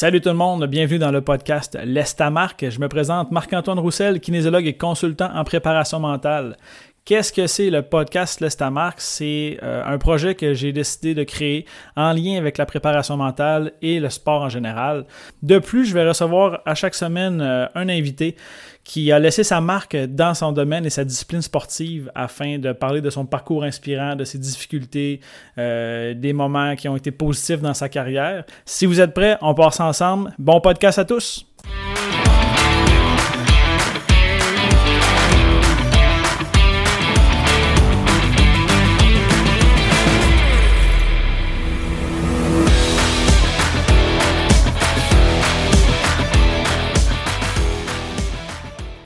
Salut tout le monde, bienvenue dans le podcast L'Estamarque. Je me présente Marc-Antoine Roussel, kinésiologue et consultant en préparation mentale. Qu'est-ce que c'est le podcast L'Estamarque? C'est euh, un projet que j'ai décidé de créer en lien avec la préparation mentale et le sport en général. De plus, je vais recevoir à chaque semaine euh, un invité qui a laissé sa marque dans son domaine et sa discipline sportive afin de parler de son parcours inspirant, de ses difficultés, euh, des moments qui ont été positifs dans sa carrière. Si vous êtes prêts, on passe ensemble. Bon podcast à tous!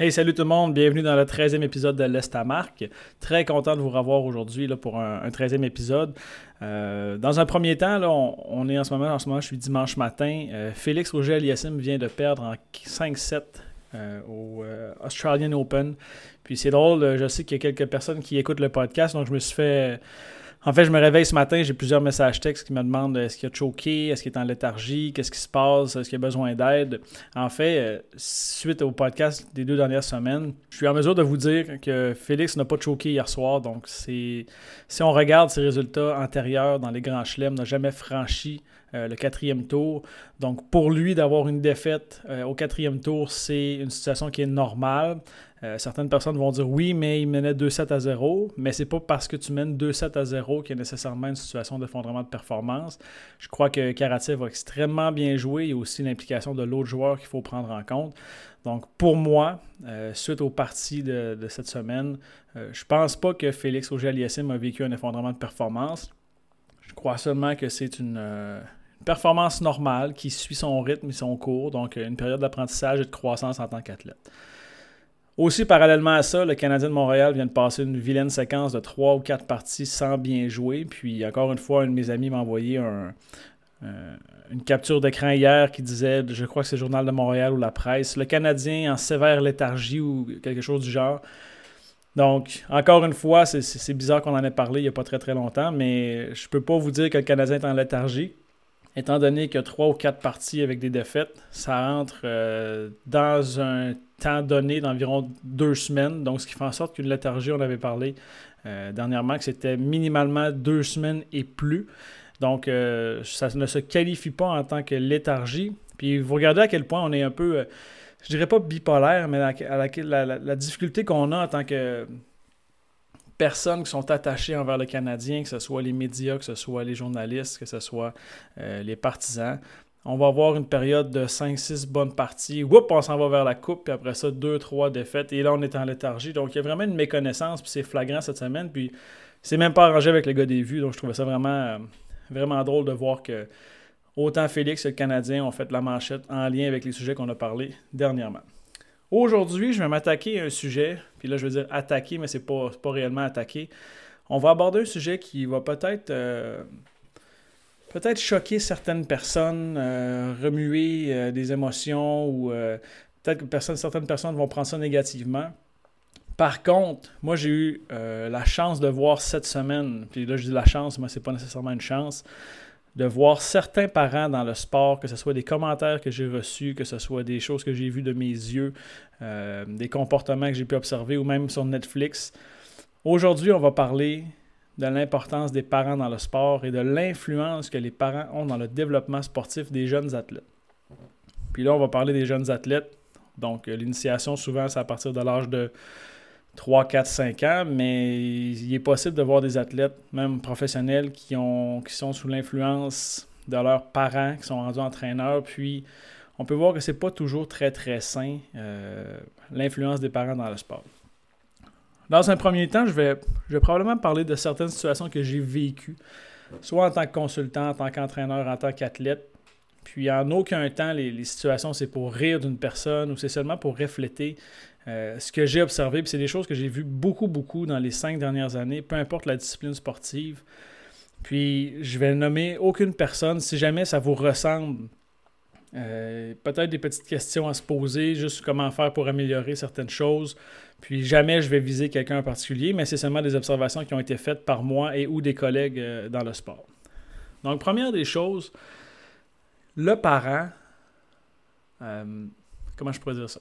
Hey, salut tout le monde, bienvenue dans le 13e épisode de l'Estamarque. Très content de vous revoir aujourd'hui pour un, 13e épisode. Euh, dans un premier temps, on, est en ce moment, en ce moment, je suis dimanche matin. Euh, Félix Roger Aliassim vient de perdre en 5-7 euh, au Australian Open. Puis c'est drôle, je sais qu'il y a quelques personnes qui écoutent le podcast, donc je me suis fait en fait, je me réveille ce matin, j'ai plusieurs messages textes qui me demandent est-ce qu'il a choqué, est-ce qu'il est en léthargie, qu'est-ce qui se passe, est-ce qu'il a besoin d'aide? En fait, euh, suite au podcast des deux dernières semaines, je suis en mesure de vous dire que Félix n'a pas choqué hier soir. Donc, si on regarde ses résultats antérieurs dans les grands chelems, n'a jamais franchi euh, le quatrième tour. Donc, pour lui, d'avoir une défaite euh, au quatrième tour, c'est une situation qui est normale. Euh, certaines personnes vont dire oui, mais il menait 2-7 à 0. Mais c'est pas parce que tu mènes 2-7 à 0 qu'il y a nécessairement une situation d'effondrement de performance. Je crois que Karatev va extrêmement bien jouer. Il y a aussi l'implication de l'autre joueur qu'il faut prendre en compte. Donc, pour moi, suite aux parties de, cette semaine, je pense pas que Félix Auger-Aliassime a vécu un effondrement de performance. Je crois seulement que c'est une, performance normale qui suit son rythme et son cours, donc une période d'apprentissage et de croissance en tant qu'athlète. Aussi, parallèlement à ça, le Canadien de Montréal vient de passer une vilaine séquence de trois ou quatre parties sans bien jouer. Puis, encore une fois, un de mes amis m'a envoyé euh, une capture d'écran hier qui disait, je crois que c'est le Journal de Montréal ou la presse, le Canadien en sévère léthargie ou quelque chose du genre. Donc, encore une fois, c'est bizarre qu'on en ait parlé il n'y a pas très très longtemps, mais je peux pas vous dire que le Canadien est en léthargie étant donné qu'il a trois ou quatre parties avec des défaites, ça entre euh, dans un temps donné d'environ deux semaines. Donc, ce qui fait en sorte qu'une léthargie, on avait parlé euh, dernièrement, que c'était minimalement deux semaines et plus. Donc, euh, ça ne se qualifie pas en tant que léthargie. Puis, vous regardez à quel point on est un peu, je dirais pas bipolaire, mais la difficulté qu'on a en tant que personnes qui sont attachées envers le Canadien, que ce soit les médias, que ce soit les journalistes, que ce soit euh, les partisans. On va avoir une période de 5-6 bonnes parties. Oups, on s'en va vers la coupe, puis après ça, 2-3 défaites. Et là, on est en léthargie. Donc, il y a vraiment une méconnaissance, puis c'est flagrant cette semaine. Puis, c'est même pas arrangé avec le gars des vues. Donc, je trouvais ça vraiment, euh, vraiment drôle de voir que autant Félix que le Canadien ont fait la manchette en lien avec les sujets qu'on a parlé dernièrement. Aujourd'hui, je vais m'attaquer à un sujet, puis là je veux dire attaquer, mais c'est pas, pas réellement attaquer. On va aborder un sujet qui va peut-être euh, peut-être choquer certaines personnes, euh, remuer euh, des émotions ou peut-être que certaines personnes vont prendre ça négativement. Par contre, moi j'ai eu la chance de voir cette semaine, puis là je dis la chance, mais c'est pas nécessairement une chance de voir certains parents dans le sport, que ce soit des commentaires que j'ai reçus, que ce soit des choses que j'ai vues de mes yeux, euh, des comportements que j'ai pu observer ou même sur Netflix. Aujourd'hui, on va parler de l'importance des parents dans le sport et de l'influence que les parents ont dans le développement sportif des jeunes athlètes. Puis là, on va parler des jeunes athlètes. Donc, euh, l'initiation, souvent, c'est à partir de l'âge de 3, 4, 5 ans, mais il est possible de voir des athlètes, même professionnels, qui, ont, qui sont sous l'influence de leurs parents, qui sont rendus entraîneurs, puis on peut voir que c'est pas toujours très très sain, euh, l'influence des parents dans le sport. Dans un premier temps, je vais, probablement parler de certaines situations que j'ai vécues, soit en tant que consultant, en tant qu'entraîneur, en tant qu'athlète. Puis en aucun temps, les, les situations, c'est pour rire d'une personne ou c'est seulement pour refléter euh, ce que j'ai observé, puis c'est des choses que j'ai vues beaucoup, beaucoup dans les cinq dernières années, peu importe la discipline sportive. Puis je vais nommer aucune personne. Si jamais ça vous ressemble, euh, peut-être des petites questions à se poser, juste comment faire pour améliorer certaines choses. Puis jamais je vais viser quelqu'un en particulier, mais c'est seulement des observations qui ont été faites par moi et ou des collègues euh, dans le sport. Donc, première des choses, le parent comment je pourrais dire ça?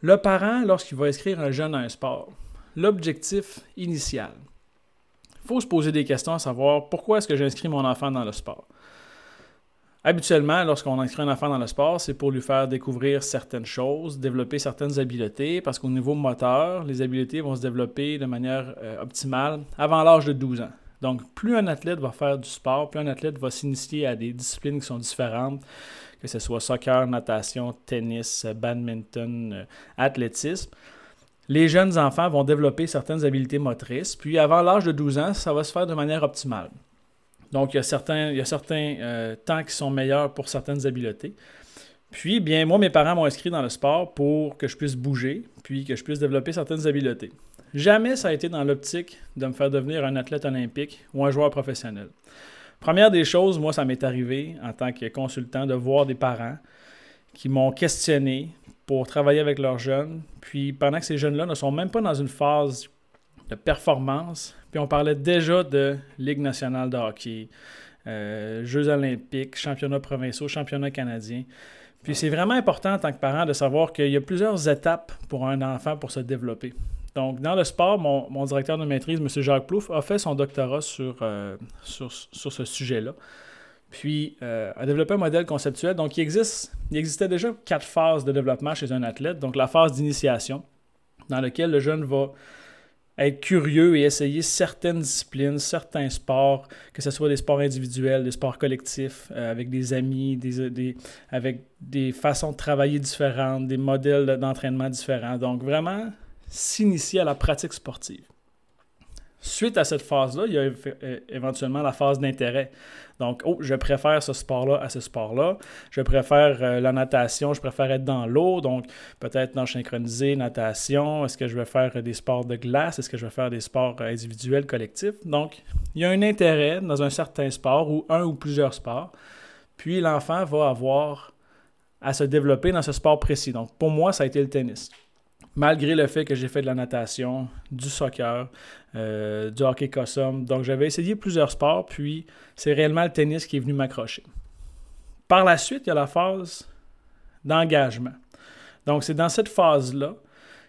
Le parent, lorsqu'il va inscrire un jeune à un sport, l'objectif initial, il faut se poser des questions à savoir pourquoi est-ce que j'inscris mon enfant dans le sport? Habituellement, lorsqu'on inscrit un enfant dans le sport, c'est pour lui faire découvrir certaines choses, développer certaines habiletés, parce qu'au niveau moteur, les habiletés vont se développer de manière euh, optimale avant l'âge de 12 ans. Donc, plus un athlète va faire du sport, plus un athlète va s'initier à des disciplines qui sont différentes, que ce soit soccer, natation, tennis, badminton, euh, athlétisme, les jeunes enfants vont développer certaines habiletés motrices, puis avant l'âge de 12 ans, ça va se faire de manière optimale. Donc, il y a certains, euh, temps qui sont meilleurs pour certaines habiletés. Puis, bien, moi, mes parents m'ont inscrit dans le sport pour que je puisse bouger, puis que je puisse développer certaines habiletés. Jamais ça a été dans l'optique de me faire devenir un athlète olympique ou un joueur professionnel. Première des choses, moi, ça m'est arrivé en tant que consultant de voir des parents qui m'ont questionné pour travailler avec leurs jeunes. Puis pendant que ces jeunes-là ne sont même pas dans une phase de performance, puis on parlait déjà de Ligue nationale de hockey, euh, Jeux olympiques, championnats provinciaux, championnats canadiens. Puis c'est vraiment important en tant que parent de savoir qu'il y a plusieurs étapes pour un enfant pour se développer. Donc, dans le sport, mon, directeur de maîtrise, M. Jacques Plouf, a fait son doctorat sur, euh, ce sujet-là. Puis, euh, a développé un modèle conceptuel. Donc, il, existe, il existait déjà quatre phases de développement chez un athlète. Donc, la phase d'initiation, dans laquelle le jeune va être curieux et essayer certaines disciplines, certains sports, que ce soit des sports individuels, des sports collectifs, euh, avec des amis, avec des façons de travailler différentes, des modèles d'entraînement différents. Donc, vraiment, s'initier à la pratique sportive. Suite à cette phase-là, il y a euh, éventuellement la phase d'intérêt. Donc, oh, je préfère ce sport-là à ce sport-là. Je préfère euh, la natation, je préfère être dans l'eau. Donc, peut-être dans synchronisé, natation. Est-ce que je vais faire des sports de glace? Est-ce que je vais faire des sports individuels, collectifs? Donc, il y a un intérêt dans un certain sport ou un ou plusieurs sports. Puis, l'enfant va avoir à se développer dans ce sport précis. Donc, pour moi, ça a été le tennis malgré le fait que j'ai fait de la natation, du soccer, euh, du hockey cosum. Donc j'avais essayé plusieurs sports, puis c'est réellement le tennis qui est venu m'accrocher. Par la suite, il y a la phase d'engagement. Donc c'est dans cette phase-là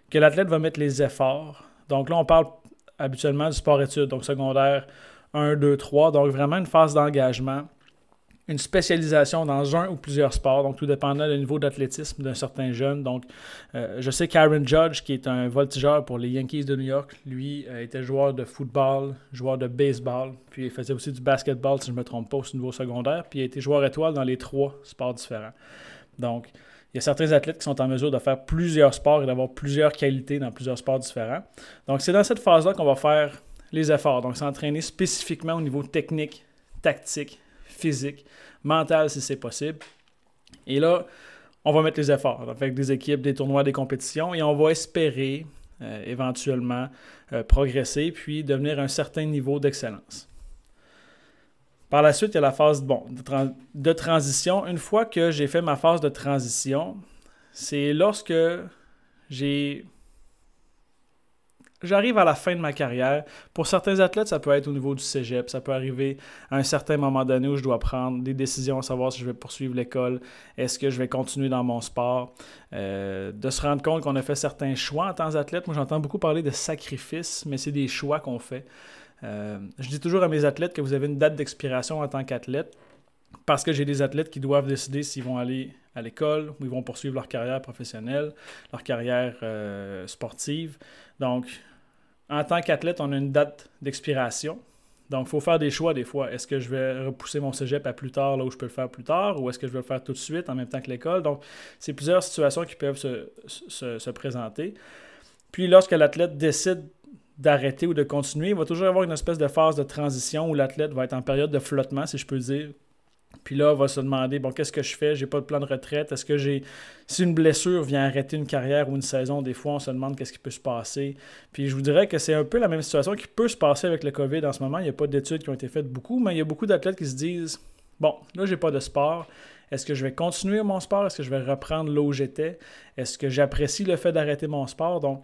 que l'athlète va mettre les efforts. Donc là, on parle habituellement du sport-études, donc secondaire 1, 2, 3. Donc vraiment une phase d'engagement une spécialisation dans un ou plusieurs sports, donc tout dépendant du niveau d'athlétisme d'un certain jeune. Donc, euh, je sais qu'Aaron Judge, qui est un voltigeur pour les Yankees de New York, lui euh, était joueur de football, joueur de baseball, puis il faisait aussi du basketball, si je ne me trompe pas, au niveau secondaire, puis il a été joueur étoile dans les trois sports différents. Donc, il y a certains athlètes qui sont en mesure de faire plusieurs sports et d'avoir plusieurs qualités dans plusieurs sports différents. Donc, c'est dans cette phase-là qu'on va faire les efforts. Donc, s'entraîner spécifiquement au niveau technique, tactique, physique, mental si c'est possible. Et là, on va mettre les efforts avec des équipes, des tournois, des compétitions et on va espérer euh, éventuellement euh, progresser puis devenir un certain niveau d'excellence. Par la suite, il y a la phase de transition. Une fois que j'ai fait ma phase de transition, c'est lorsque j'ai j'arrive à la fin de ma carrière. Pour certains athlètes, ça peut être au niveau du cégep. Ça peut arriver à un certain moment donné où je dois prendre des décisions, à savoir si je vais poursuivre l'école, est-ce que je vais continuer dans mon sport. Euh, de se rendre compte qu'on a fait certains choix en tant qu'athlète. Moi, j'entends beaucoup parler de sacrifice, mais c'est des choix qu'on fait. Euh, je dis toujours à mes athlètes que vous avez une date d'expiration en tant qu'athlète parce que j'ai des athlètes qui doivent décider s'ils vont aller à l'école ou ils vont poursuivre leur carrière professionnelle, leur carrière euh, sportive. Donc, en tant qu'athlète, on a une date d'expiration. Donc, il faut faire des choix des fois. Est-ce que je vais repousser mon cégep à plus tard, là où je peux le faire plus tard, ou est-ce que je vais le faire tout de suite en même temps que l'école? Donc, c'est plusieurs situations qui peuvent se, présenter. Puis, lorsque l'athlète décide d'arrêter ou de continuer, il va toujours avoir une espèce de phase de transition où l'athlète va être en période de flottement, si je peux dire, puis là, on va se demander bon, qu'est-ce que je fais? J'ai pas de plan de retraite. Est-ce que j'ai. Si une blessure vient arrêter une carrière ou une saison, des fois, on se demande qu'est-ce qui peut se passer. Puis je vous dirais que c'est un peu la même situation qui peut se passer avec le COVID en ce moment. Il n'y a pas d'études qui ont été faites beaucoup, mais il y a beaucoup d'athlètes qui se disent bon, là, j'ai pas de sport. Est-ce que je vais continuer mon sport? Est-ce que je vais reprendre là où j'étais? Est-ce que j'apprécie le fait d'arrêter mon sport? Donc,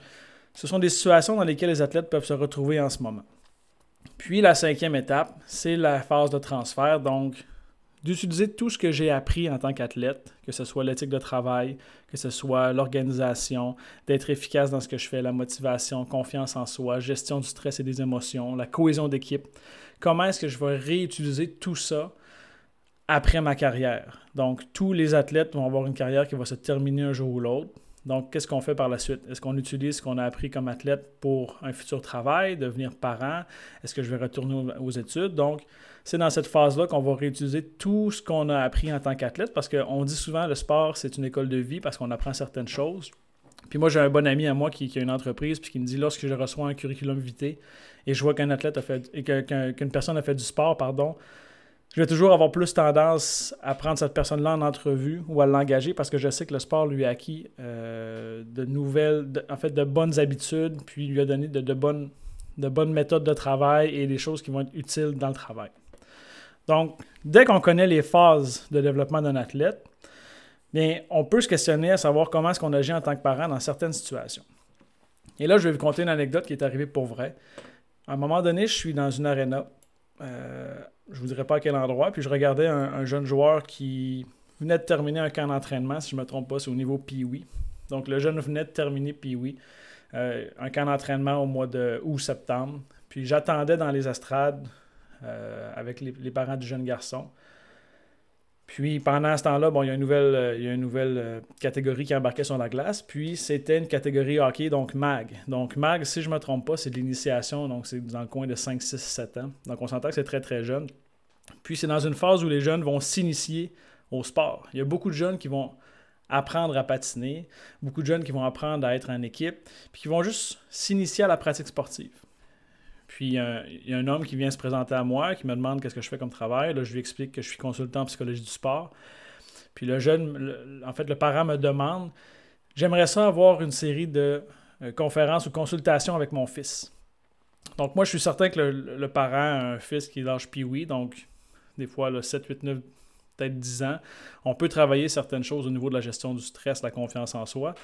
ce sont des situations dans lesquelles les athlètes peuvent se retrouver en ce moment. Puis la cinquième étape, c'est la phase de transfert. Donc, d'utiliser tout ce que j'ai appris en tant qu'athlète, que ce soit l'éthique de travail, que ce soit l'organisation, d'être efficace dans ce que je fais, la motivation, confiance en soi, gestion du stress et des émotions, la cohésion d'équipe. Comment est-ce que je vais réutiliser tout ça après ma carrière? Donc, tous les athlètes vont avoir une carrière qui va se terminer un jour ou l'autre. Donc, qu'est-ce qu'on fait par la suite? Est-ce qu'on utilise ce qu'on a appris comme athlète pour un futur travail, devenir parent? Est-ce que je vais retourner aux études? Donc, c'est dans cette phase-là qu'on va réutiliser tout ce qu'on a appris en tant qu'athlète parce qu'on dit souvent le sport, c'est une école de vie parce qu'on apprend certaines choses. Puis moi, j'ai un bon ami à moi qui, a une entreprise puis qui me dit lorsque je reçois un curriculum vitae et je vois qu'un athlète a fait, qu'une personne a fait du sport, pardon, je vais toujours avoir plus tendance à prendre cette personne-là en entrevue ou à l'engager parce que je sais que le sport lui a acquis euh, de nouvelles, en fait, de bonnes habitudes, puis lui a donné de, bonnes, de bonnes méthodes de travail et des choses qui vont être utiles dans le travail. Donc, dès qu'on connaît les phases de développement d'un athlète, bien, on peut se questionner à savoir comment est-ce qu'on agit en tant que parent dans certaines situations. Et là, je vais vous conter une anecdote qui est arrivée pour vrai. À un moment donné, je suis dans une arena. Euh, je ne vous dirai pas à quel endroit. Puis je regardais un, jeune joueur qui venait de terminer un camp d'entraînement, si je ne me trompe pas, c'est au niveau Pee-Wee. Donc le jeune venait de terminer Pee-Wee, euh, un camp d'entraînement au mois de août-septembre. Puis j'attendais dans les estrades avec les, parents du jeune garçon. Puis pendant ce temps-là, bon, il y a une nouvelle, euh, il y a une nouvelle catégorie qui embarquait sur la glace. Puis c'était une catégorie hockey, donc MAG. Donc MAG, si je ne me trompe pas, c'est de l'initiation, donc c'est dans le coin de 5, 6, 7 ans. Donc on s'entend que c'est très très jeune. Puis c'est dans une phase où les jeunes vont s'initier au sport. Il y a beaucoup de jeunes qui vont apprendre à patiner, beaucoup de jeunes qui vont apprendre à être en équipe, puis qui vont juste s'initier à la pratique sportive. Puis il y a un homme qui vient se présenter à moi, qui me demande qu'est-ce que je fais comme travail. Là, je lui explique que je suis consultant en psychologie du sport. Puis le jeune, en fait, le parent me demande J'aimerais ça avoir une série de euh, conférences ou consultations avec mon fils. Donc, moi, je suis certain que le, parent a un fils qui lâche puis donc des fois, là, 7, 8, 9, peut-être 10 ans. On peut travailler certaines choses au niveau de la gestion du stress, la confiance en soi.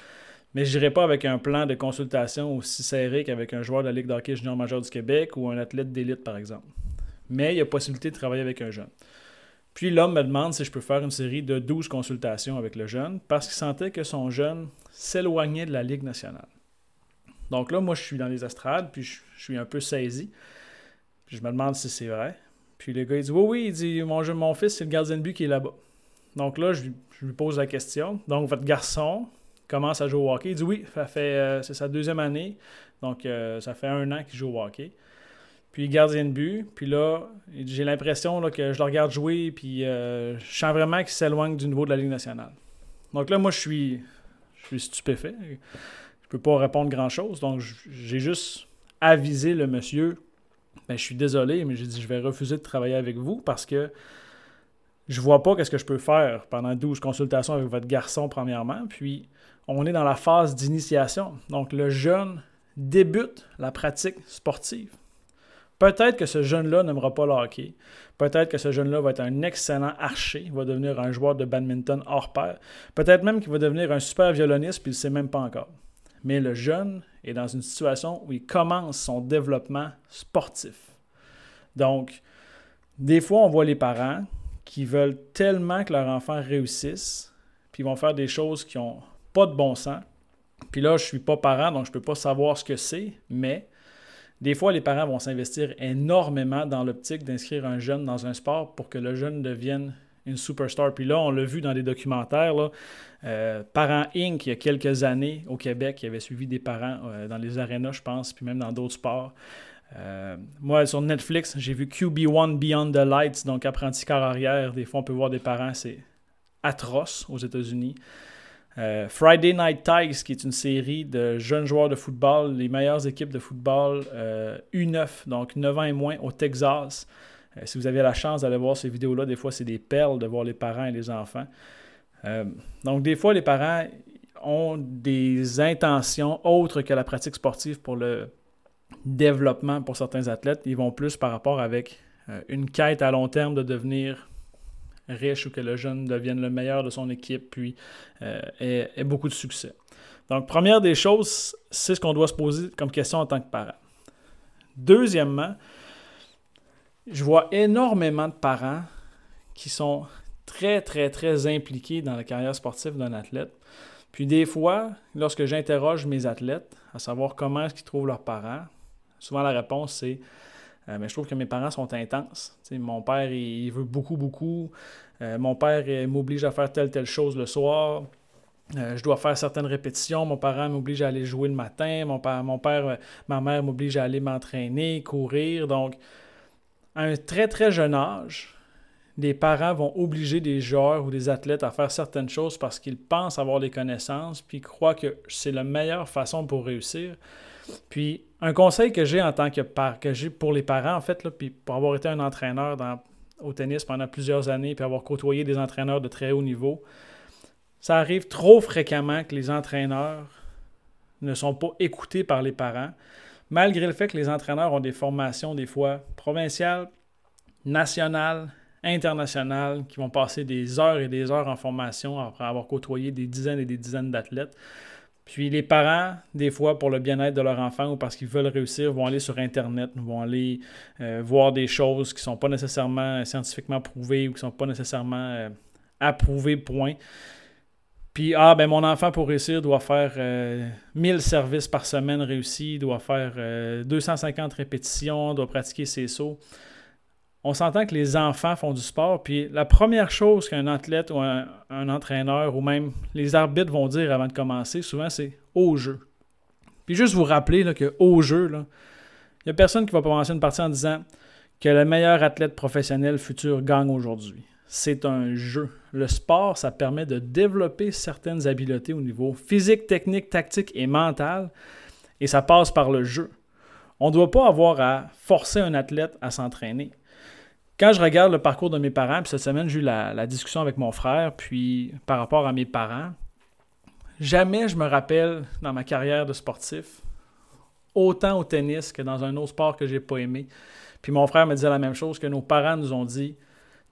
Mais je n'irai pas avec un plan de consultation aussi serré qu'avec un joueur de la Ligue d'hockey junior majeur du Québec ou un athlète d'élite, par exemple. Mais il y a possibilité de travailler avec un jeune. Puis l'homme me demande si je peux faire une série de 12 consultations avec le jeune parce qu'il sentait que son jeune s'éloignait de la Ligue nationale. Donc là, moi, je suis dans les estrades, puis je, suis un peu saisi. Puis je me demande si c'est vrai. Puis le gars, il dit Oui, oui, il dit Mon, mon fils, c'est le gardien de but qui est là-bas. Donc là, je, lui pose la question. Donc, votre garçon, commence à jouer au hockey. Il dit oui, ça fait, euh, c'est sa deuxième année. Donc, euh, ça fait un an qu'il joue au hockey. Puis, gardien de but. Puis là, j'ai l'impression que je le regarde jouer. Puis, euh, je sens vraiment qu'il s'éloigne du niveau de la Ligue nationale. Donc là, moi, je suis, je suis stupéfait. Je peux pas répondre grand-chose. Donc, j'ai juste avisé le monsieur. Ben, je suis désolé, mais j'ai dit, je vais refuser de travailler avec vous parce que je vois pas qu'est-ce que je peux faire pendant 12 consultations avec votre garçon, premièrement. Puis, on est dans la phase d'initiation. Donc, le jeune débute la pratique sportive. Peut-être que ce jeune-là n'aimera pas le. Peut-être que ce jeune-là va être un excellent archer, va devenir un joueur de badminton hors pair. Peut-être même qu'il va devenir un super violoniste, puis il ne sait même pas encore. Mais le jeune est dans une situation où il commence son développement sportif. Donc, des fois, on voit les parents qui veulent tellement que leur enfant réussisse, puis ils vont faire des choses qui ont pas de bon sens. Puis là, je suis pas parent, donc je peux pas savoir ce que c'est, mais des fois, les parents vont s'investir énormément dans l'optique d'inscrire un jeune dans un sport pour que le jeune devienne une superstar. Puis là, on l'a vu dans des documentaires, euh, Parents Inc., il y a quelques années au Québec, qui avait suivi des parents euh, dans les arénas, je pense, puis même dans d'autres sports. Euh, moi, sur Netflix, j'ai vu QB1 Beyond the Lights, donc apprenti corps arrière. Des fois, on peut voir des parents, c'est atroce aux États-Unis. Friday Night Tigers, qui est une série de jeunes joueurs de football, les meilleures équipes de football U9, euh, donc 9 ans et moins au Texas. Euh, si vous avez la chance d'aller voir ces vidéos-là, des fois c'est des perles de voir les parents et les enfants. donc des fois les parents ont des intentions autres que la pratique sportive pour le développement pour certains athlètes. Ils vont plus par rapport avec une quête à long terme de devenir riche ou que le jeune devienne le meilleur de son équipe, puis euh, ait, beaucoup de succès. Donc, première des choses, c'est ce qu'on doit se poser comme question en tant que parent. Deuxièmement, je vois énormément de parents qui sont très, très, très impliqués dans la carrière sportive d'un athlète. Puis des fois, lorsque j'interroge mes athlètes, à savoir comment est-ce qu'ils trouvent leurs parents, souvent la réponse c'est euh, mais je trouve que mes parents sont intenses. mon père, il, veut beaucoup, beaucoup. Euh, mon père m'oblige à faire telle, telle chose le soir. Euh, je dois faire certaines répétitions. Mon parent m'oblige à aller jouer le matin. Mon père, mon père ma mère m'oblige à aller m'entraîner, courir. Donc, à un très, très jeune âge, les parents vont obliger des joueurs ou des athlètes à faire certaines choses parce qu'ils pensent avoir des connaissances, puis croient que c'est la meilleure façon pour réussir. Puis un conseil que j'ai en tant que, que j'ai pour les parents, en fait, là, puis pour avoir été un entraîneur au tennis pendant plusieurs années, puis avoir côtoyé des entraîneurs de très haut niveau, ça arrive trop fréquemment que les entraîneurs ne sont pas écoutés par les parents, malgré le fait que les entraîneurs ont des formations des fois provinciales, nationales, internationales, qui vont passer des heures et des heures en formation après avoir côtoyé des dizaines et des dizaines d'athlètes. Puis les parents, des fois, pour le bien-être de leur enfant ou parce qu'ils veulent réussir, vont aller sur Internet, vont aller euh, voir des choses qui ne sont pas nécessairement scientifiquement prouvées ou qui ne sont pas nécessairement euh, approuvées, point. Puis, ah, ben mon enfant, pour réussir, doit faire 1000 euh, services par semaine réussis, doit faire 250 répétitions, doit pratiquer ses sauts on s'entend que les enfants font du sport, puis la première chose qu'un athlète ou un, entraîneur ou même les arbitres vont dire avant de commencer, souvent, c'est au jeu. Puis juste vous rappeler là, que au jeu, il n'y a personne qui va commencer une partie en disant que le meilleur athlète professionnel futur gagne aujourd'hui. C'est un jeu. Le sport, ça permet de développer certaines habiletés au niveau physique, technique, tactique et mental, et ça passe par le jeu. On ne doit pas avoir à forcer un athlète à s'entraîner quand je regarde le parcours de mes parents, puis cette semaine, j'ai eu la, discussion avec mon frère, puis par rapport à mes parents, jamais je me rappelle dans ma carrière de sportif, autant au tennis que dans un autre sport que j'ai pas aimé. Puis mon frère me disait la même chose, que nos parents nous ont dit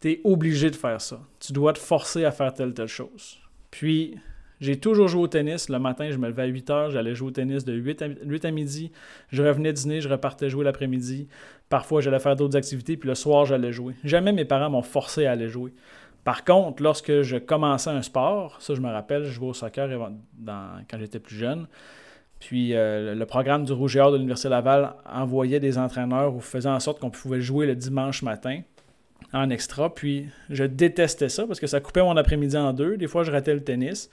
Tu es obligé de faire ça. Tu dois te forcer à faire telle, telle chose. Puis j'ai toujours joué au tennis. Le matin, je me levais à 8 heures, j'allais jouer au tennis de 8 à, midi. Je revenais dîner, je repartais jouer l'après-midi. Parfois, j'allais faire d'autres activités, puis le soir, j'allais jouer. Jamais mes parents m'ont forcé à aller jouer. Par contre, lorsque je commençais un sport, ça je me rappelle, je jouais au soccer quand j'étais plus jeune. Puis euh, le programme du Rouge et Or de l'Université Laval envoyait des entraîneurs ou faisait en sorte qu'on pouvait jouer le dimanche matin en extra. Puis je détestais ça parce que ça coupait mon après-midi en deux. Des fois, je ratais le tennis.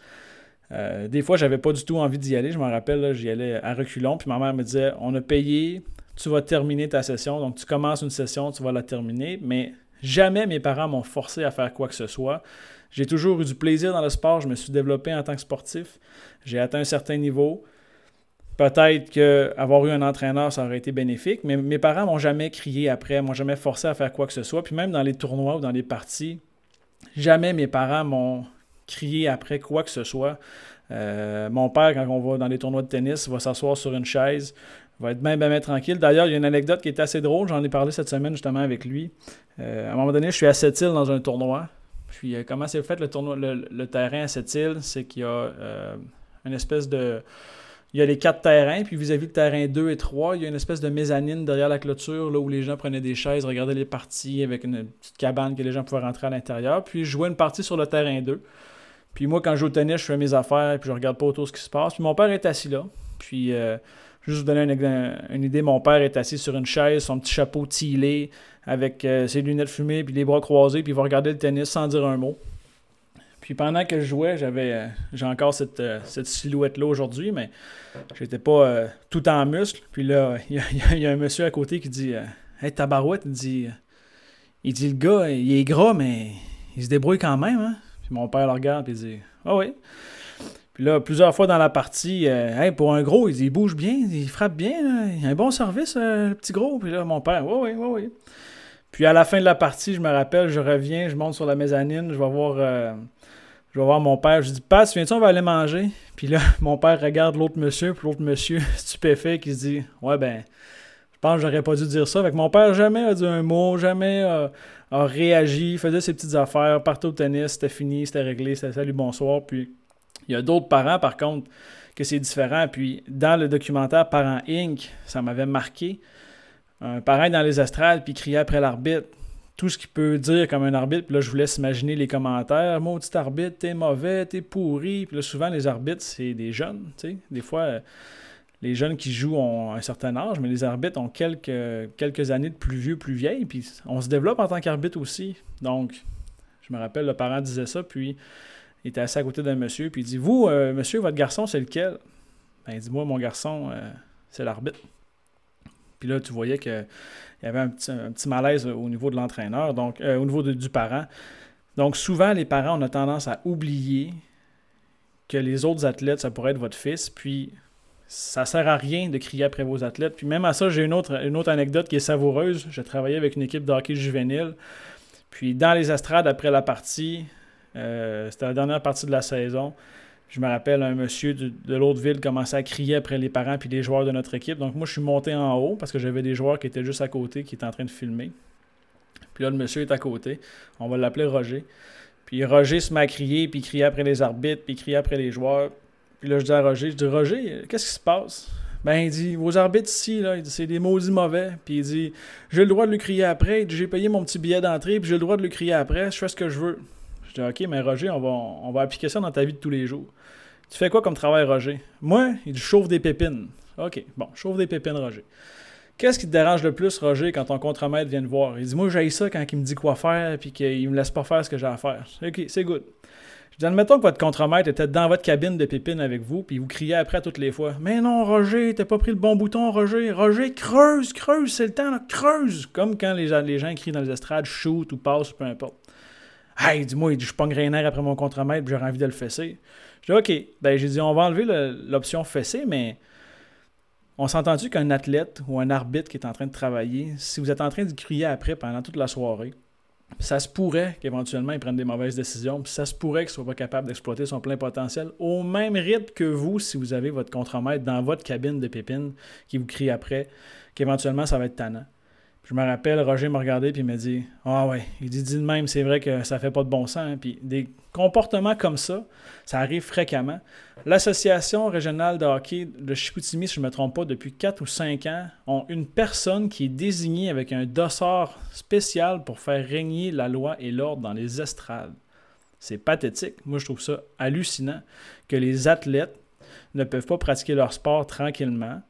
Euh, des fois, j'avais pas du tout envie d'y aller. Je me rappelle, j'y allais à reculons. Puis ma mère me disait On a payé, tu vas terminer ta session. Donc, tu commences une session, tu vas la terminer. Mais jamais mes parents m'ont forcé à faire quoi que ce soit. J'ai toujours eu du plaisir dans le sport. Je me suis développé en tant que sportif. J'ai atteint un certain niveau. Peut-être qu'avoir eu un entraîneur, ça aurait été bénéfique, mais mes parents m'ont jamais crié après, m'ont jamais forcé à faire quoi que ce soit. Puis même dans les tournois ou dans les parties, jamais mes parents m'ont crier après quoi que ce soit. Euh, mon père, quand on va dans les tournois de tennis, va s'asseoir sur une chaise, va être bien, bien, tranquille. D'ailleurs, il y a une anecdote qui est assez drôle. J'en ai parlé cette semaine justement avec lui. Euh, à un moment donné, je suis à Sept-Îles dans un tournoi. Puis, euh, comment c'est fait le, tournoi, le, terrain à Sept-Îles? C'est qu'il y a une espèce de il y a les quatre terrains, puis vis-à-vis le terrain 2 et 3, il y a une espèce de mezzanine derrière la clôture, là où les gens prenaient des chaises, regardaient les parties avec une petite cabane que les gens pouvaient rentrer à l'intérieur. Puis je jouais une partie sur le terrain 2. Puis moi, quand je joue au tennis, je fais mes affaires, puis je regarde pas autour ce qui se passe. Puis mon père est assis là. Puis, euh, juste vous donner une, idée, mon père est assis sur une chaise, son petit chapeau tilé, avec euh, ses lunettes fumées, puis les bras croisés, puis il va regarder le tennis sans dire un mot. Puis pendant que je jouais, j'avais euh, j'ai encore cette, silhouette-là aujourd'hui, mais j'étais pas tout en muscle. Puis là, il y, a un monsieur à côté qui dit Hey, tabarouette, il dit, il dit le gars, il est gras, mais il se débrouille quand même, hein? Puis mon père le regarde et dit Ah oui. Puis là, plusieurs fois dans la partie, euh, pour un gros, il, dit, il bouge bien, il frappe bien, il a un bon service, euh, le petit gros. Puis là, mon père, oui, oui, oui, oui. Puis à la fin de la partie, je me rappelle, je reviens, je monte sur la mezzanine, je vais voir, euh, je vais voir mon père. Je dis, Pat, viens-tu, on va aller manger. Puis là, mon père regarde l'autre monsieur, puis l'autre monsieur, stupéfait, qui se dit, ouais, ben, je pense que j'aurais pas dû dire ça. Fait que mon père jamais a dit un mot, jamais a, réagi, faisait ses petites affaires, partait au tennis, c'était fini, c'était réglé, c'était salut, bonsoir. Puis il y a d'autres parents, par contre, que c'est différent. Puis dans le documentaire Parents Inc., ça m'avait marqué. Un parent dans les astrales, puis criait après l'arbitre. Tout ce qu'il peut dire comme un arbitre. Puis là, je vous laisse imaginer les commentaires. Maudit arbitre, t'es mauvais, t'es pourri. Puis là, souvent, les arbitres, c'est des jeunes. Des fois, euh, les jeunes qui jouent ont un certain âge, mais les arbitres ont quelques, quelques années de plus vieux, plus vieilles. Puis on se développe en tant qu'arbitre aussi. Donc, je me rappelle, le parent disait ça. Puis il était assis à côté d'un monsieur. Puis il dit Vous, euh, monsieur, votre garçon, c'est lequel Ben, il dit Moi, mon garçon, euh, c'est l'arbitre. Puis là, tu voyais qu'il y avait un petit, malaise au niveau de l'entraîneur, donc euh, au niveau du parent. Donc souvent, les parents, ont a tendance à oublier que les autres athlètes, ça pourrait être votre fils, puis ça sert à rien de crier après vos athlètes. Puis même à ça, j'ai une autre, une autre anecdote qui est savoureuse. J'ai travaillé avec une équipe de hockey juvénile. Puis dans les estrades, après la partie, euh, c'était la dernière partie de la saison, je me rappelle, un monsieur de, l'autre ville commençait à crier après les parents puis les joueurs de notre équipe. Donc moi, je suis monté en haut parce que j'avais des joueurs qui étaient juste à côté, qui étaient en train de filmer. Puis là, le monsieur est à côté. On va l'appeler Roger. Puis Roger se met à crier, puis il criait après les arbitres, puis il criait après les joueurs. Puis là, je dis à Roger, je dis, Roger, qu'est-ce qui se passe? Ben, il dit, vos arbitres ici, là, c'est des maudits mauvais. Puis il dit, j'ai le droit de lui crier après. J'ai payé mon petit billet d'entrée, puis j'ai le droit de lui crier après. Je fais ce que je veux. Je dis, OK, mais Roger, on va, on va appliquer ça dans ta vie de tous les jours. Tu fais quoi comme travail, Roger? Moi, il chauffe des pépines. OK, bon, chauffe des pépines, Roger. Qu'est-ce qui te dérange le plus, Roger, quand ton contremaître vient te voir? Il dit, moi, j'ai ça quand il me dit quoi faire puis qu'il me laisse pas faire ce que j'ai à faire. OK, c'est good. Je dis, admettons que votre contremaître était dans votre cabine de pépines avec vous, puis vous criez après toutes les fois. Mais non, Roger, t'as pas pris le bon bouton, Roger. Roger, creuse, creuse, c'est le temps, là, creuse. Comme quand les, les gens crient dans les estrades, shoot ou passe, peu importe. Hey, dis-moi, je pognerai un après mon contremaître, j'aurais envie de le fesser. Je dis, OK, ben, j'ai dit, on va enlever l'option fesser, mais on s'entend-tu qu'un athlète ou un arbitre qui est en train de travailler, si vous êtes en train de crier après pendant toute la soirée, ça se pourrait qu'éventuellement il prenne des mauvaises décisions, puis ça se pourrait qu'il ne soit pas capable d'exploiter son plein potentiel au même rythme que vous si vous avez votre contremaître dans votre cabine de pépines qui vous crie après, qu'éventuellement ça va être tannant. Je me rappelle, Roger m'a regardé puis il m'a dit Ah ouais, il dit, dit de même, c'est vrai que ça fait pas de bon sens. Des comportements comme ça, ça arrive fréquemment. L'Association régionale de hockey de Chicoutimi, si je ne me trompe pas, depuis 4 ou 5 ans, ont une personne qui est désignée avec un dossard spécial pour faire régner la loi et l'ordre dans les estrades. C'est pathétique. Moi, je trouve ça hallucinant que les athlètes ne peuvent pas pratiquer leur sport tranquillement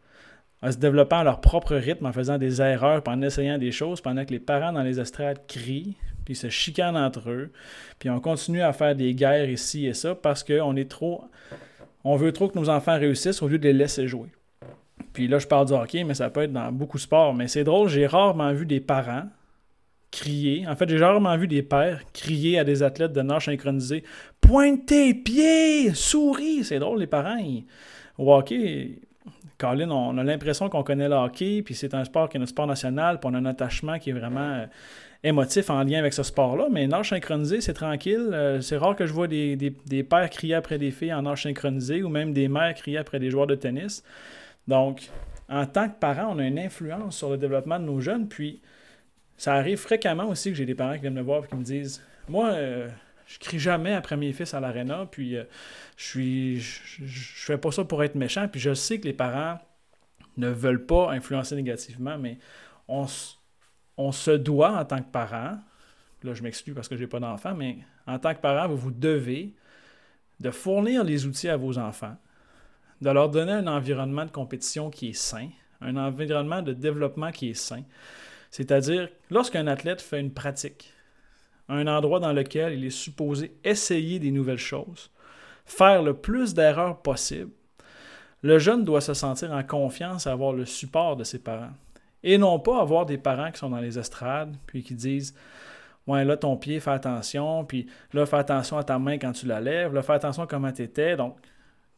en se développant à leur propre rythme, en faisant des erreurs, en essayant des choses, pendant que les parents dans les estrades crient, puis se chicanent entre eux, puis on continue à faire des guerres ici et ça parce qu'on est trop. On veut trop que nos enfants réussissent au lieu de les laisser jouer. Puis là, je parle du hockey, mais ça peut être dans beaucoup de sports. Mais c'est drôle, j'ai rarement vu des parents crier. En fait, j'ai rarement vu des pères crier à des athlètes de nage synchronisé Pointe tes pieds, souris. C'est drôle, les parents, au hockey, Colin, on a l'impression qu'on connaît le hockey, puis c'est un sport qui est un sport national, puis on a un attachement qui est vraiment euh, émotif en lien avec ce sport-là. Mais nage synchronisé, c'est tranquille. Euh, c'est rare que je vois des, pères crier après des filles en nage synchronisé ou même des mères crier après des joueurs de tennis. Donc, en tant que parent, on a une influence sur le développement de nos jeunes. Puis, ça arrive fréquemment aussi que j'ai des parents qui viennent me voir et qui me disent Moi, euh, je crie jamais après mes fils à l'aréna, puis euh, je suis je, fais pas ça pour être méchant, puis je sais que les parents ne veulent pas influencer négativement, mais on, se doit en tant que parent, là je m'exclus parce que j'ai pas d'enfant, mais en tant que parent, vous vous devez de fournir les outils à vos enfants, de leur donner un environnement de compétition qui est sain, un environnement de développement qui est sain. C'est-à-dire, lorsqu'un athlète fait une pratique, un endroit dans lequel il est supposé essayer des nouvelles choses, faire le plus d'erreurs possible, le jeune doit se sentir en confiance et avoir le support de ses parents. Et non pas avoir des parents qui sont dans les estrades, puis qui disent Ouais, là, ton pied, fais attention, puis là, fais attention à ta main quand tu la lèves, là, fais attention à comment tu étais. Donc,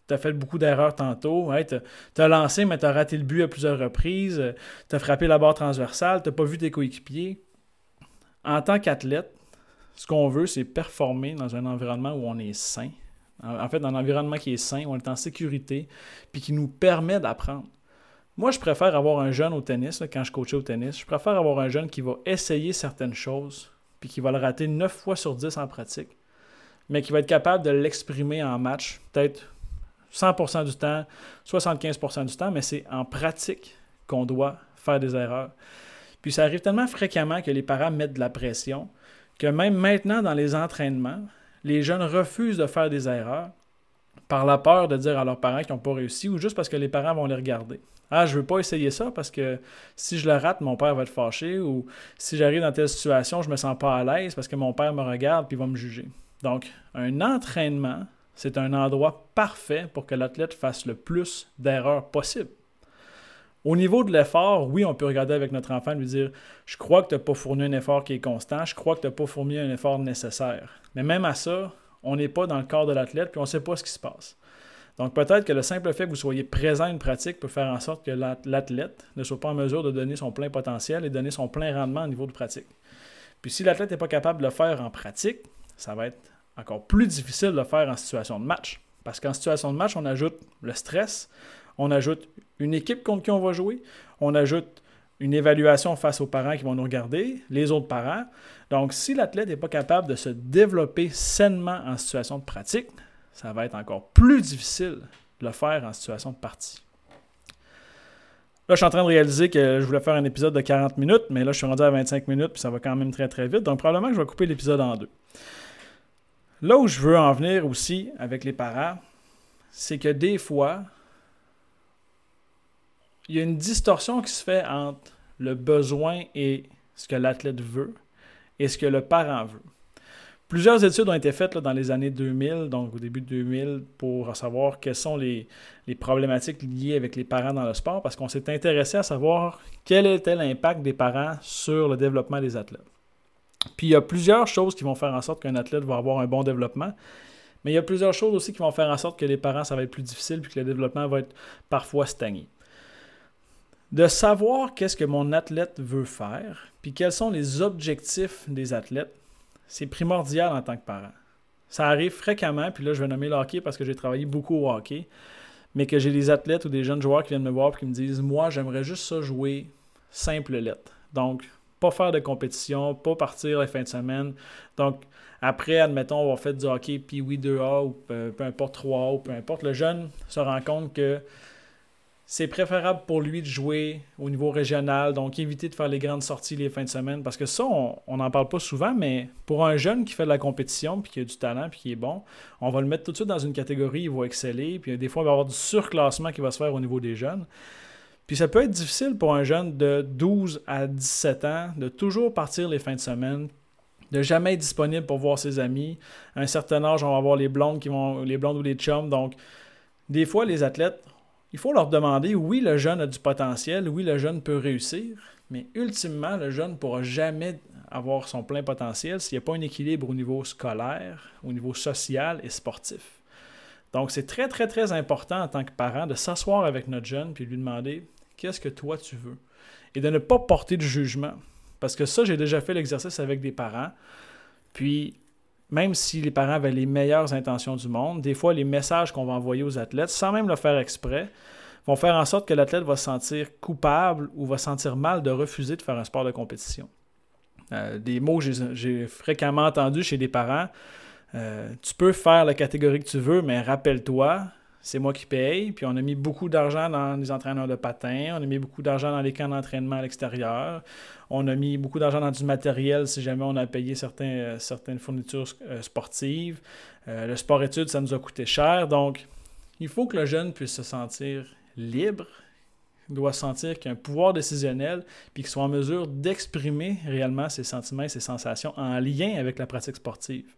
tu as fait beaucoup d'erreurs tantôt. tu as lancé, mais tu as raté le but à plusieurs reprises. Tu as frappé la barre transversale, tu n'as pas vu tes coéquipiers. En tant qu'athlète, ce qu'on veut, c'est performer dans un environnement où on est sain. En fait, dans un environnement qui est sain, où on est en sécurité, puis qui nous permet d'apprendre. Moi, je préfère avoir un jeune au tennis, quand je coachais au tennis, je préfère avoir un jeune qui va essayer certaines choses, puis qui va le rater 9 fois sur 10 en pratique, mais qui va être capable de l'exprimer en match, peut-être 100% du temps, 75% du temps, mais c'est en pratique qu'on doit faire des erreurs. Puis ça arrive tellement fréquemment que les parents mettent de la pression que même maintenant dans les entraînements, les jeunes refusent de faire des erreurs par la peur de dire à leurs parents qu'ils n'ont pas réussi ou juste parce que les parents vont les regarder. Ah, je veux pas essayer ça parce que si je le rate, mon père va être fâché ou si j'arrive dans telle situation, je me sens pas à l'aise parce que mon père me regarde puis va me juger. Donc, un entraînement, c'est un endroit parfait pour que l'athlète fasse le plus d'erreurs possible. Au niveau de l'effort, oui, on peut regarder avec notre enfant et lui dire Je crois que tu n'as pas fourni un effort qui est constant, je crois que tu n'as pas fourni un effort nécessaire. Mais même à ça, on n'est pas dans le corps de l'athlète puis on ne sait pas ce qui se passe. Donc peut-être que le simple fait que vous soyez présent à une pratique peut faire en sorte que l'athlète ne soit pas en mesure de donner son plein potentiel et donner son plein rendement au niveau de pratique. Puis si l'athlète n'est pas capable de le faire en pratique, ça va être encore plus difficile de le faire en situation de match. Parce qu'en situation de match, on ajoute le stress, on ajoute une équipe contre qui on va jouer, on ajoute une évaluation face aux parents qui vont nous regarder, les autres parents. Donc, si l'athlète n'est pas capable de se développer sainement en situation de pratique, ça va être encore plus difficile de le faire en situation de partie. Là, je suis en train de réaliser que je voulais faire un épisode de 40 minutes, mais là, je suis rendu à 25 minutes, puis ça va quand même très très vite. Donc, probablement que je vais couper l'épisode en deux. Là où je veux en venir aussi avec les parents, c'est que des fois, il y a une distorsion qui se fait entre le besoin et ce que l'athlète veut et ce que le parent veut. Plusieurs études ont été faites dans les années 2000, donc au début de 2000, pour savoir quelles sont les, problématiques liées avec les parents dans le sport, parce qu'on s'est intéressé à savoir quel était l'impact des parents sur le développement des athlètes. Puis il y a plusieurs choses qui vont faire en sorte qu'un athlète va avoir un bon développement, mais il y a plusieurs choses aussi qui vont faire en sorte que les parents, ça va être plus difficile, puis que le développement va être parfois stagné. De savoir qu'est-ce que mon athlète veut faire, puis quels sont les objectifs des athlètes, c'est primordial en tant que parent. Ça arrive fréquemment, puis là, je vais nommer le hockey parce que j'ai travaillé beaucoup au hockey, mais que j'ai des athlètes ou des jeunes joueurs qui viennent me voir et qui me disent Moi, j'aimerais juste ça jouer simple lettre. Donc, pas faire de compétition, pas partir les fins de semaine. Donc, après, admettons, on va faire du hockey, puis oui, 2A ou peu, peu importe 3A ou peu importe, le jeune se rend compte que c'est préférable pour lui de jouer au niveau régional, donc éviter de faire les grandes sorties les fins de semaine, parce que ça, on n'en parle pas souvent, mais pour un jeune qui fait de la compétition, puis qui a du talent, puis qui est bon, on va le mettre tout de suite dans une catégorie, il va exceller, puis des fois, il va y avoir du surclassement qui va se faire au niveau des jeunes. Puis ça peut être difficile pour un jeune de 12 à 17 ans de toujours partir les fins de semaine, de jamais être disponible pour voir ses amis. À un certain âge, on va avoir les blondes qui vont les blondes ou les chums. Donc, des fois, les athlètes il faut leur demander, oui, le jeune a du potentiel, oui, le jeune peut réussir, mais ultimement, le jeune ne pourra jamais avoir son plein potentiel s'il n'y a pas un équilibre au niveau scolaire, au niveau social et sportif. Donc, c'est très, très, très important en tant que parent de s'asseoir avec notre jeune puis lui demander qu'est-ce que toi tu veux? Et de ne pas porter de jugement. Parce que ça, j'ai déjà fait l'exercice avec des parents. Puis, même si les parents avaient les meilleures intentions du monde, des fois, les messages qu'on va envoyer aux athlètes, sans même le faire exprès, vont faire en sorte que l'athlète va se sentir coupable ou va sentir mal de refuser de faire un sport de compétition. Euh, des mots que j'ai fréquemment entendus chez des parents. Euh, tu peux faire la catégorie que tu veux, mais rappelle-toi, c'est moi qui paye. Puis on a mis beaucoup d'argent dans les entraîneurs de patins, on a mis beaucoup d'argent dans les camps d'entraînement à l'extérieur, on a mis beaucoup d'argent dans du matériel si jamais on a payé euh, certaines fournitures euh, sportives. Euh, le sport-études, ça nous a coûté cher. Donc, il faut que le jeune puisse se sentir libre, doit sentir qu'il a un pouvoir décisionnel, puis qu'il soit en mesure d'exprimer réellement ses sentiments et ses sensations en lien avec la pratique sportive.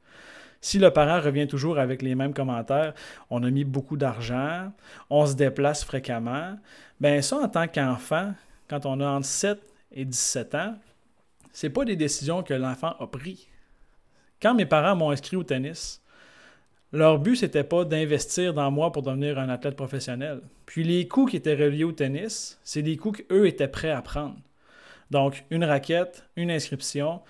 Si le parent revient toujours avec les mêmes commentaires, on a mis beaucoup d'argent, on se déplace fréquemment, bien ça, en tant qu'enfant, quand on a entre 7 et 17 ans, c'est pas des décisions que l'enfant a prises. Quand mes parents m'ont inscrit au tennis, leur but, c'était pas d'investir dans moi pour devenir un athlète professionnel. Puis les coûts qui étaient reliés au tennis, c'est des coûts qu'eux étaient prêts à prendre. Donc, une raquette, une inscription,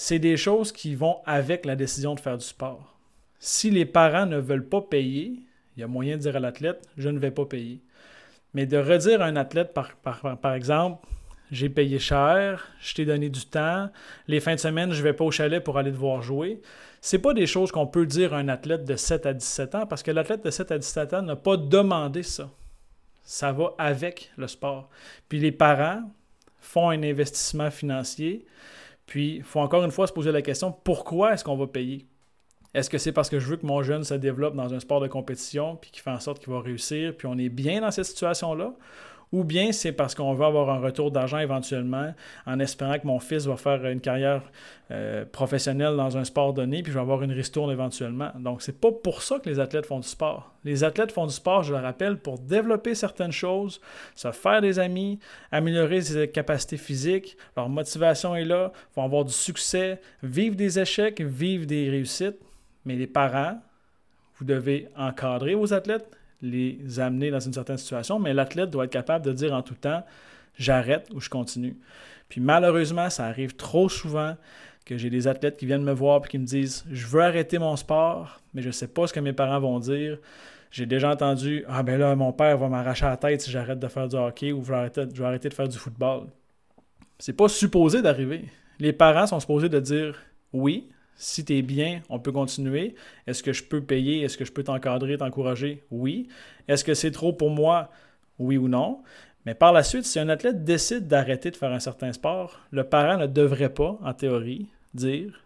c'est des choses qui vont avec la décision de faire du sport. Si les parents ne veulent pas payer, il y a moyen de dire à l'athlète, je ne vais pas payer. Mais de redire à un athlète, par, exemple, j'ai payé cher, je t'ai donné du temps, les fins de semaine, je ne vais pas au chalet pour aller te voir jouer. C'est pas des choses qu'on peut dire à un athlète de 7 à 17 ans parce que l'athlète de 7 à 17 ans n'a pas demandé ça. Ça va avec le sport. Puis les parents font un investissement financier. Puis, il faut encore une fois se poser la question, pourquoi est-ce qu'on va payer? Est-ce que c'est parce que je veux que mon jeune se développe dans un sport de compétition, puis qu'il fait en sorte qu'il va réussir, puis on est bien dans cette situation-là? Ou bien c'est parce qu'on veut avoir un retour d'argent éventuellement en espérant que mon fils va faire une carrière euh, professionnelle dans un sport donné, puis je vais avoir une ristourne éventuellement. Donc, c'est pas pour ça que les athlètes font du sport. Les athlètes font du sport, je le rappelle, pour développer certaines choses, se faire des amis, améliorer ses capacités physiques, leur motivation est là, vont avoir du succès, vivre des échecs, vivre des réussites. Mais les parents, vous devez encadrer vos athlètes, les amener dans une certaine situation, mais l'athlète doit être capable de dire en tout temps j'arrête ou je continue. Puis malheureusement, ça arrive trop souvent que j'ai des athlètes qui viennent me voir et qui me disent je veux arrêter mon sport, mais je ne sais pas ce que mes parents vont dire. J'ai déjà entendu Ah ben là, mon père va m'arracher la tête si j'arrête de faire du hockey ou je vais arrêter, je vais arrêter de faire du football. C'est pas supposé d'arriver. Les parents sont supposés de dire oui, si tu es bien, on peut continuer. Est-ce que je peux payer? Est-ce que je peux t'encadrer, t'encourager? Oui. Est-ce que c'est trop pour moi? Oui ou non. Mais par la suite, si un athlète décide d'arrêter de faire un certain sport, le parent ne devrait pas, en théorie, dire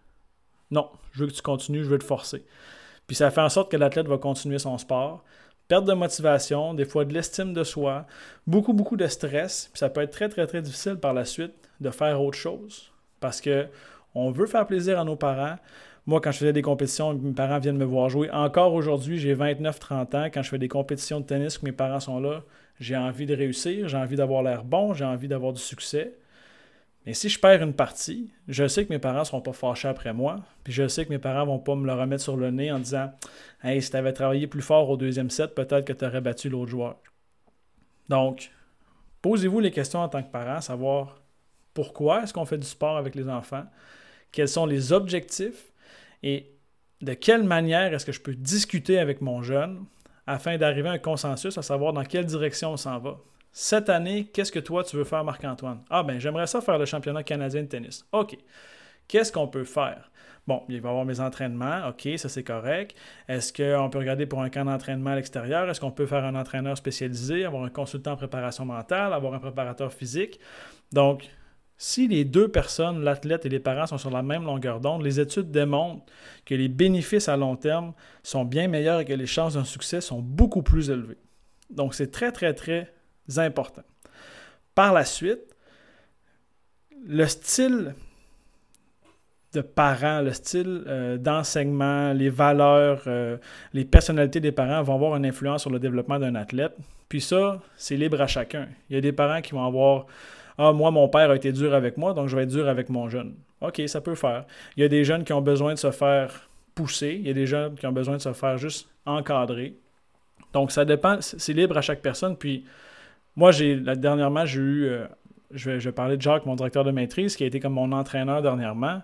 non, je veux que tu continues, je veux te forcer. Puis ça fait en sorte que l'athlète va continuer son sport, perte de motivation, des fois de l'estime de soi, beaucoup, beaucoup de stress. Puis ça peut être très, très, très difficile par la suite de faire autre chose. Parce que on veut faire plaisir à nos parents. Moi, quand je faisais des compétitions, mes parents viennent me voir jouer. Encore aujourd'hui, j'ai 29-30 ans. Quand je fais des compétitions de tennis, que mes parents sont là, j'ai envie de réussir, j'ai envie d'avoir l'air bon, j'ai envie d'avoir du succès. Mais si je perds une partie, je sais que mes parents ne seront pas fâchés après moi. Puis je sais que mes parents ne vont pas me le remettre sur le nez en disant Hey, si tu avais travaillé plus fort au deuxième set, peut-être que tu aurais battu l'autre joueur. Donc, posez-vous les questions en tant que parent, savoir pourquoi est-ce qu'on fait du sport avec les enfants quels sont les objectifs et de quelle manière est-ce que je peux discuter avec mon jeune afin d'arriver à un consensus, à savoir dans quelle direction on s'en va. Cette année, qu'est-ce que toi tu veux faire, Marc-Antoine? Ah ben j'aimerais ça faire le championnat canadien de tennis. OK. Qu'est-ce qu'on peut faire? Bon, il va y avoir mes entraînements, OK, ça c'est correct. Est-ce qu'on peut regarder pour un camp d'entraînement à l'extérieur? Est-ce qu'on peut faire un entraîneur spécialisé, avoir un consultant en préparation mentale, avoir un préparateur physique? Donc, si les deux personnes, l'athlète et les parents, sont sur la même longueur d'onde, les études démontrent que les bénéfices à long terme sont bien meilleurs et que les chances d'un succès sont beaucoup plus élevées. Donc, c'est très, très, très important. Par la suite, le style de parents, le style euh, d'enseignement, les valeurs, euh, les personnalités des parents vont avoir une influence sur le développement d'un athlète. Puis ça, c'est libre à chacun. Il y a des parents qui vont avoir ah, moi, mon père a été dur avec moi, donc je vais être dur avec mon jeune. OK, ça peut faire. Il y a des jeunes qui ont besoin de se faire pousser. Il y a des jeunes qui ont besoin de se faire juste encadrer. Donc, ça dépend. C'est libre à chaque personne. Puis, moi, j'ai dernièrement, j'ai eu. Euh, je, vais, je vais parler de Jacques, mon directeur de maîtrise, qui a été comme mon entraîneur dernièrement.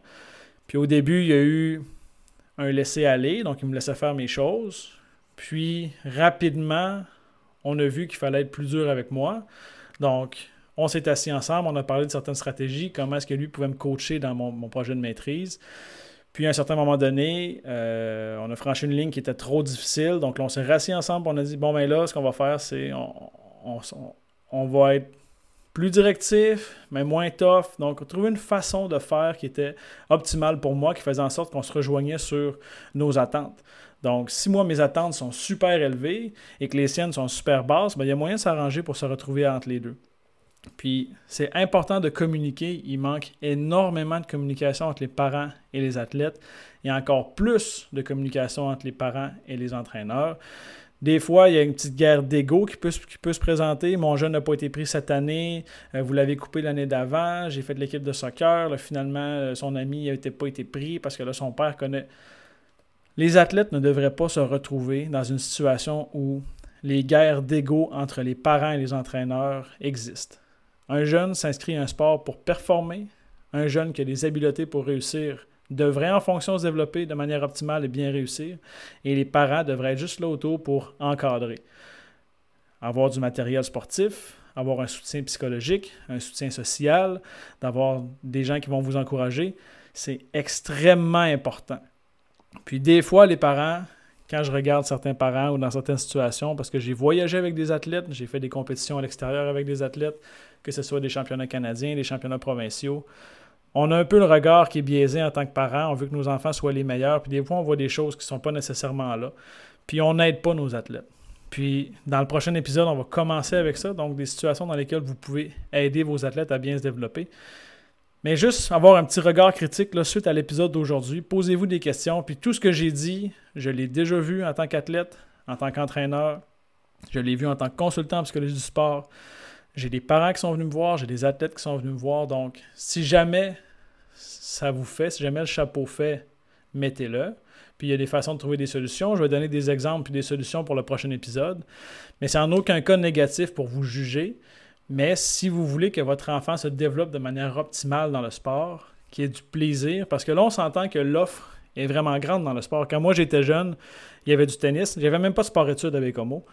Puis, au début, il y a eu un laisser-aller. Donc, il me laissait faire mes choses. Puis, rapidement, on a vu qu'il fallait être plus dur avec moi. Donc, on s'est assis ensemble, on a parlé de certaines stratégies, comment est-ce que lui pouvait me coacher dans mon, projet de maîtrise. Puis à un certain moment donné, euh, on a franchi une ligne qui était trop difficile. Donc on s'est rassis ensemble, on a dit, bon ben là, ce qu'on va faire, c'est on, va être plus directif, mais moins tough. Donc, trouver une façon de faire qui était optimale pour moi, qui faisait en sorte qu'on se rejoignait sur nos attentes. Donc, si moi, mes attentes sont super élevées et que les siennes sont super basses, ben, il y a moyen de s'arranger pour se retrouver entre les deux. Puis c'est important de communiquer. Il manque énormément de communication entre les parents et les athlètes. Il y a encore plus de communication entre les parents et les entraîneurs. Des fois, il y a une petite guerre d'ego qui peut, se présenter. Mon jeune n'a pas été pris cette année. Euh, vous l'avez coupé l'année d'avant. J'ai fait de l'équipe de soccer. finalement, euh, son ami n'a pas été pris parce que là, son père connaît. Les athlètes ne devraient pas se retrouver dans une situation où les guerres d'ego entre les parents et les entraîneurs existent. Un jeune s'inscrit à un sport pour performer. Un jeune qui a des habiletés pour réussir devrait en fonction se développer de manière optimale et bien réussir. Et les parents devraient être juste là autour pour encadrer. Avoir du matériel sportif, avoir un soutien psychologique, un soutien social, d'avoir des gens qui vont vous encourager, c'est extrêmement important. Puis des fois, les parents quand je regarde certains parents ou dans certaines situations, parce que j'ai voyagé avec des athlètes, j'ai fait des compétitions à l'extérieur avec des athlètes, que ce soit des championnats canadiens, des championnats provinciaux. On a un peu le regard qui est biaisé en tant que parent. On veut que nos enfants soient les meilleurs. Puis des fois, on voit des choses qui ne sont pas nécessairement là. Puis on n'aide pas nos athlètes. Puis dans le prochain épisode, on va commencer avec ça. Donc des situations dans lesquelles vous pouvez aider vos athlètes à bien se développer. Mais juste avoir un petit regard critique là, suite à l'épisode d'aujourd'hui. Posez-vous des questions. Puis tout ce que j'ai dit, je l'ai déjà vu en tant qu'athlète, en tant qu'entraîneur. Je l'ai vu en tant que consultant en psychologie du sport. J'ai des parents qui sont venus me voir, j'ai des athlètes qui sont venus me voir. Donc, si jamais ça vous fait, si jamais le chapeau fait, mettez-le. Puis il y a des façons de trouver des solutions. Je vais donner des exemples puis des solutions pour le prochain épisode. Mais c'est en aucun cas négatif pour vous juger. Mais si vous voulez que votre enfant se développe de manière optimale dans le sport, qu'il ait du plaisir, parce que là, on s'entend que l'offre est vraiment grande dans le sport. Quand moi j'étais jeune, il y avait du tennis. Avait même pas de sport-études avec Homo.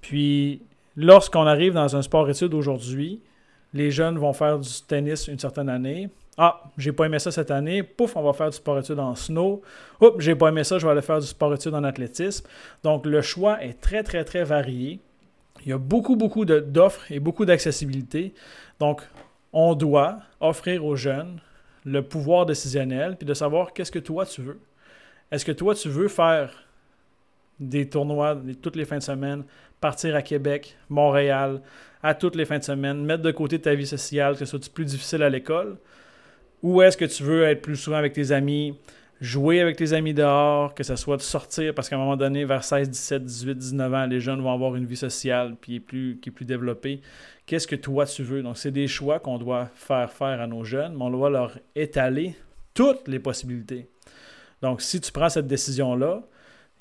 Puis lorsqu'on arrive dans un sport-études aujourd'hui, les jeunes vont faire du tennis une certaine année. Ah, j'ai pas aimé ça cette année. Pouf, on va faire du sport-études en snow. Oups, j'ai pas aimé ça, je vais aller faire du sport-études en athlétisme. Donc, le choix est très, très, très varié. Il y a beaucoup, beaucoup d'offres et beaucoup d'accessibilité. Donc, on doit offrir aux jeunes le pouvoir décisionnel puis de savoir qu'est-ce que toi tu veux. Est-ce que toi tu veux faire des tournois toutes les fins de semaine, partir à Québec, Montréal, à toutes les fins de semaine, mettre de côté ta vie sociale, que ce soit plus difficile à l'école, ou est-ce que tu veux être plus souvent avec tes amis, jouer avec tes amis dehors, que ce soit de sortir, parce qu'à un moment donné, vers 16, 17, 18, 19 ans, les jeunes vont avoir une vie sociale qui est plus, qui est plus développée. Qu'est-ce que toi tu veux? Donc, c'est des choix qu'on doit faire faire à nos jeunes, mais on doit leur étaler toutes les possibilités. Donc, si tu prends cette décision-là,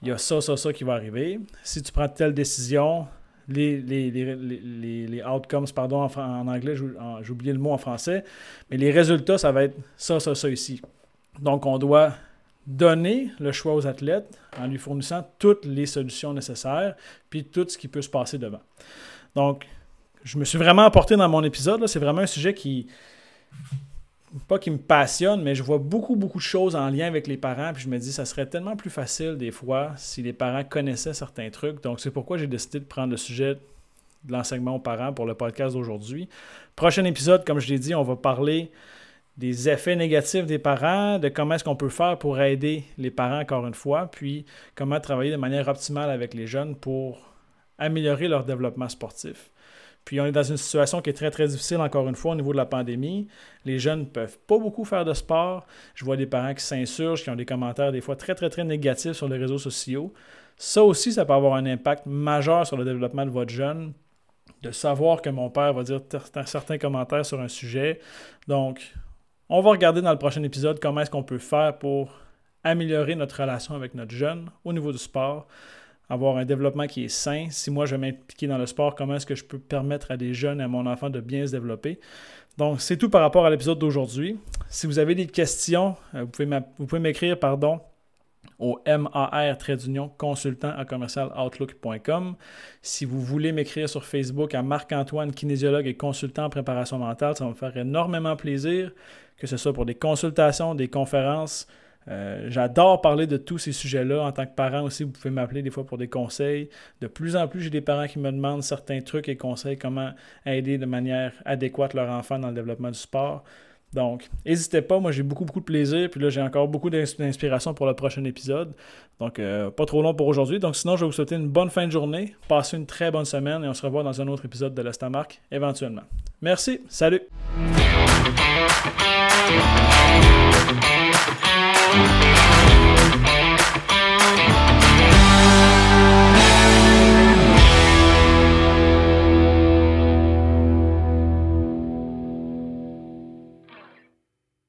il y a ça, ça, ça qui va arriver. Si tu prends telle décision, les, les, les, les outcomes, pardon, en, en anglais, j'ai oublié le mot en français, mais les résultats, ça va être ça, ça, ça ici. Donc, on doit donner le choix aux athlètes en lui fournissant toutes les solutions nécessaires, puis tout ce qui peut se passer devant. Donc, je me suis vraiment apporté dans mon épisode. C'est vraiment un sujet qui, pas qui me passionne, mais je vois beaucoup, beaucoup de choses en lien avec les parents. Puis je me dis, ça serait tellement plus facile des fois si les parents connaissaient certains trucs. Donc, c'est pourquoi j'ai décidé de prendre le sujet de l'enseignement aux parents pour le podcast d'aujourd'hui. Prochain épisode, comme je l'ai dit, on va parler des effets négatifs des parents, de comment est-ce qu'on peut faire pour aider les parents encore une fois, puis comment travailler de manière optimale avec les jeunes pour améliorer leur développement sportif. Puis on est dans une situation qui est très, très difficile, encore une fois, au niveau de la pandémie. Les jeunes ne peuvent pas beaucoup faire de sport. Je vois des parents qui s'insurgent, qui ont des commentaires des fois très, très, très négatifs sur les réseaux sociaux. Ça aussi, ça peut avoir un impact majeur sur le développement de votre jeune. De savoir que mon père va dire certains commentaires sur un sujet. Donc, on va regarder dans le prochain épisode comment est-ce qu'on peut faire pour améliorer notre relation avec notre jeune au niveau du sport avoir un développement qui est sain. Si moi je vais m'impliquer dans le sport, comment est-ce que je peux permettre à des jeunes, à mon enfant de bien se développer? Donc, c'est tout par rapport à l'épisode d'aujourd'hui. Si vous avez des questions, euh, vous pouvez m'écrire, pardon, au MAR consultant à commercialoutlook.com. Si vous voulez m'écrire sur Facebook à Marc-Antoine, kinésiologue et consultant en préparation mentale, ça va me faire énormément plaisir, que ce soit pour des consultations, des conférences, euh, j'adore parler de tous ces sujets-là. En tant que parent aussi, vous pouvez m'appeler des fois pour des conseils. De plus en plus, j'ai des parents qui me demandent certains trucs et conseils, comment aider de manière adéquate leur enfant dans le développement du sport. Donc, n'hésitez pas, moi j'ai beaucoup, beaucoup de plaisir. Puis là, j'ai encore beaucoup d'inspiration pour le prochain épisode. Donc, euh, pas trop long pour aujourd'hui. Donc, sinon, je vais vous souhaiter une bonne fin de journée. Passez une très bonne semaine et on se revoit dans un autre épisode de l'Estamarque éventuellement. Merci, salut!